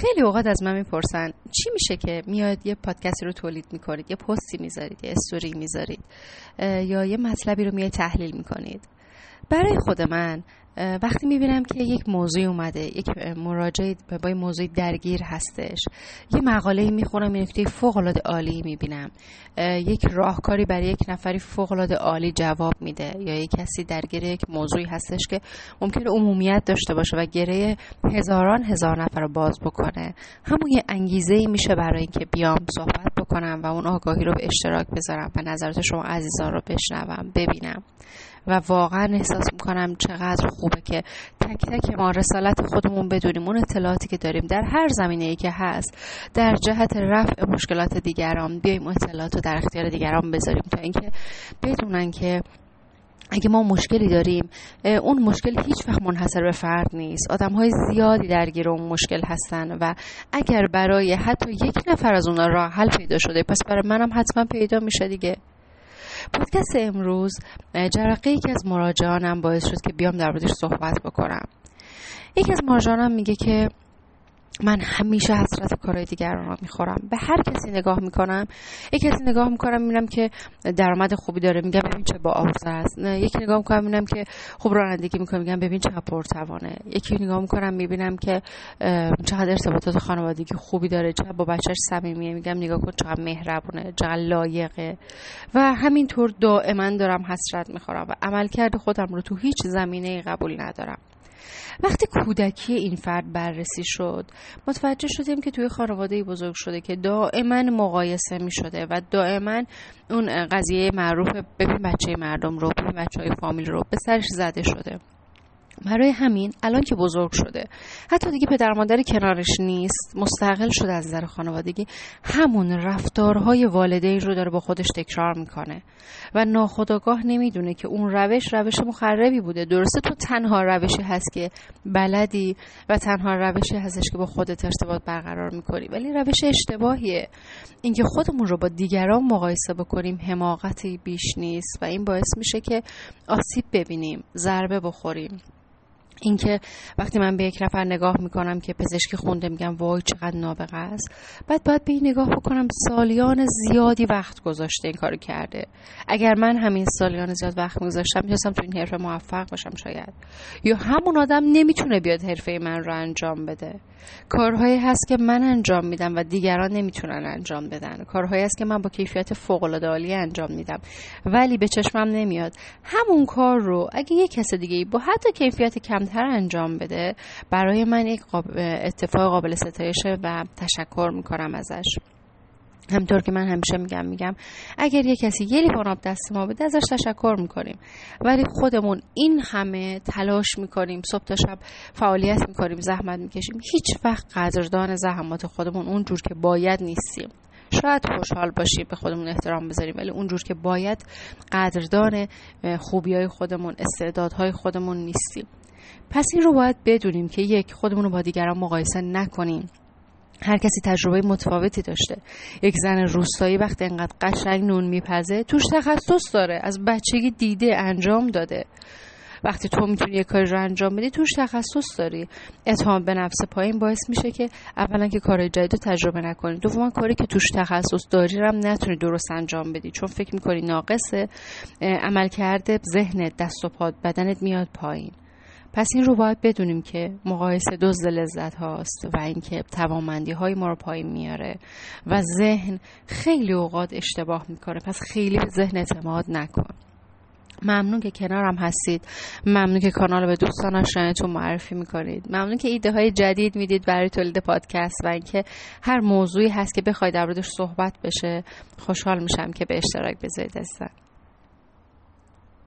خیلی اوقات از من می‌پرسن چی میشه که میاد یه پادکستی رو تولید می‌کنید یه پستی می‌ذارید یه استوری می‌ذارید یا یه مطلبی رو میاد تحلیل می‌کنید؟ برای خود من وقتی می‌بینم که یک موضوع اومده یک مراجعه با موضوع درگیر هستش یه مقاله می‌خونم یه نکته فوق العاده عالی می‌بینم. یک راهکاری برای یک نفری فوق العاده عالی جواب میده یا یک کسی درگیر یک موضوعی هستش که ممکن عمومیت داشته باشه و گره هزاران هزار نفر رو باز بکنه. همون یه انگیزه ای میشه برای اینکه بیام صحبت بکنم و اون آگاهی رو به اشتراک بذارم و نظرات شما عزیزان رو بشنوم ببینم. و واقعا احساس می‌کنم چقدر خوبه که تک تک ما رسالت خودمون بدونیم اون اطلاعاتی که داریم در هر زمینه ای که هست در جهت رفع مشکلات دیگران بیایم اطلاعات رو در اختیار دیگران بذاریم تا اینکه بدونن که اگه ما مشکلی داریم اون مشکل هیچ وقت منحصر به فرد نیست. آدم های زیادی درگیر اون مشکل هستن و اگر برای حتی یک نفر از اونها راه حل پیدا شده پس برای منم حتما پیدا میشه دیگه. پادکست امروز جرقه یکی از مراجعانم باعث شد که بیام در صحبت بکنم. یکی از مراجعانم میگه که من همیشه حسرت کارهای دیگران رو می‌خورم. به هر کسی نگاه می‌کنم. یک کسی نگاه می‌کنم می‌بینم که درآمد خوبی داره میگم ببین چه با آوزه است. یکی نگاه می‌کنم می‌بینم که خوب رانندگی می‌کنه میگم ببین چه پرتوانه. یکی نگاه می‌کنم می‌بینم که چقدر ارتباطات خانوادگی خوبی داره چه با بچهش صمیمیه. میگم نگاه کن چقدر مهربونه چقدر لایقه. و همینطور دائما دارم حسرت می‌خورم و عملکرد خودم رو تو هیچ زمینه قبول ندارم. وقتی کودکی این فرد بررسی شد متوجه شدیم که توی خانواده بزرگ شده که دائما مقایسه می شده و دائما اون قضیه معروف ببین بچه مردم رو ببین بچه های فامیل رو به سرش زده شده. برای همین الان که بزرگ شده. حتی دیگه پدر مادر کنارش نیست مستقل شده از نظر خانوادگی. همون رفتارهای والدین رو داره با خودش تکرار می‌کنه. و ناخداگاه نمی‌دونه که اون روش روش مخربی بوده. درسته تو تنها روشی هست که بلدی و تنها روشی هستش که با خودت ارتباط برقرار می‌کنی. ولی روش اشتباهیه. اینکه خودمون رو با دیگران مقایسه بکنیم حماقتی بیش نیست و این باعث میشه که آسیب ببینیم ضربه بخوریم. اینکه وقتی من به یک نفر نگاه می‌کنم که پزشکی خونده میگم وای چقدر نابغه است. بعد باید به این نگاه بکنم سالیان زیادی وقت گذاشته این کارو کرده. اگر من همین سالیان زیاد وقت میگذاشتم می‌تونستم تو این حرفه موفق باشم شاید. یا همون آدم نمی‌تونه بیاد حرفه من رو انجام بده. کارهایی هست که من انجام میدم و دیگران نمی‌تونن انجام بدن. کارهایی هست که من با کیفیت فوق العاده انجام میدم. ولی به چشمم نمیاد. همون کار رو اگه یک کس دیگه با حتی کیفیت کمتر انجام بده برای من یک اتفاق قابل ستایشه و تشکر می‌کنم ازش. همطور که من همیشه میگم میگم اگر یه کسی یه لیوان آب دست ما بده ازش تشکر می‌کنیم. ولی خودمون این همه تلاش می‌کنیم صبح تا شب فعالیت می‌کنیم زحمت می‌کشیم. هیچ وقت قدردان زحمات خودمون اونجور که باید نیستیم. شاید خوشحال باشیم به خودمون احترام بذاریم ولی اونجور که باید قدردان خوبی های خودمون استعدادهای خودمون نیستیم. پس این رو باید بدونیم که یک خودمون رو با دیگران مقایسه نکنیم. هر کسی تجربه متفاوتی داشته. یک زن روستایی وقتی انقدر قشنگ نون میپزه توش تخصص داره از بچگی دیده انجام داده. وقتی تو می‌تونی یه کاری رو انجام بدی توش تخصص داری. اتهام به نفس پایین باعث میشه که اولا که کار جدید رو تجربه نکنی دوما کاری که توش تخصص داری رو هم نتونی درست انجام بدی چون فکر می‌کنی ناقصه عمل کرده ذهنت دست و پاد بدنت میاد پایین. پس این رو باید بدونیم که مقایسه دزد لذت هاست و اینکه توانمندی های ما رو پایین میاره و ذهن خیلی اوقات اشتباه می‌کنه. پس خیلی به ذهن اعتماد نکن. ممنون که کنارم هستید. ممنون که کانال به دوستان آشنایتون معرفی می‌کنید. ممنون که ایده های جدید می‌دید برای تولید پادکست و اینکه هر موضوعی هست که بخواید در صحبت بشه خوشحال میشم که به اشتراک بذارید هستن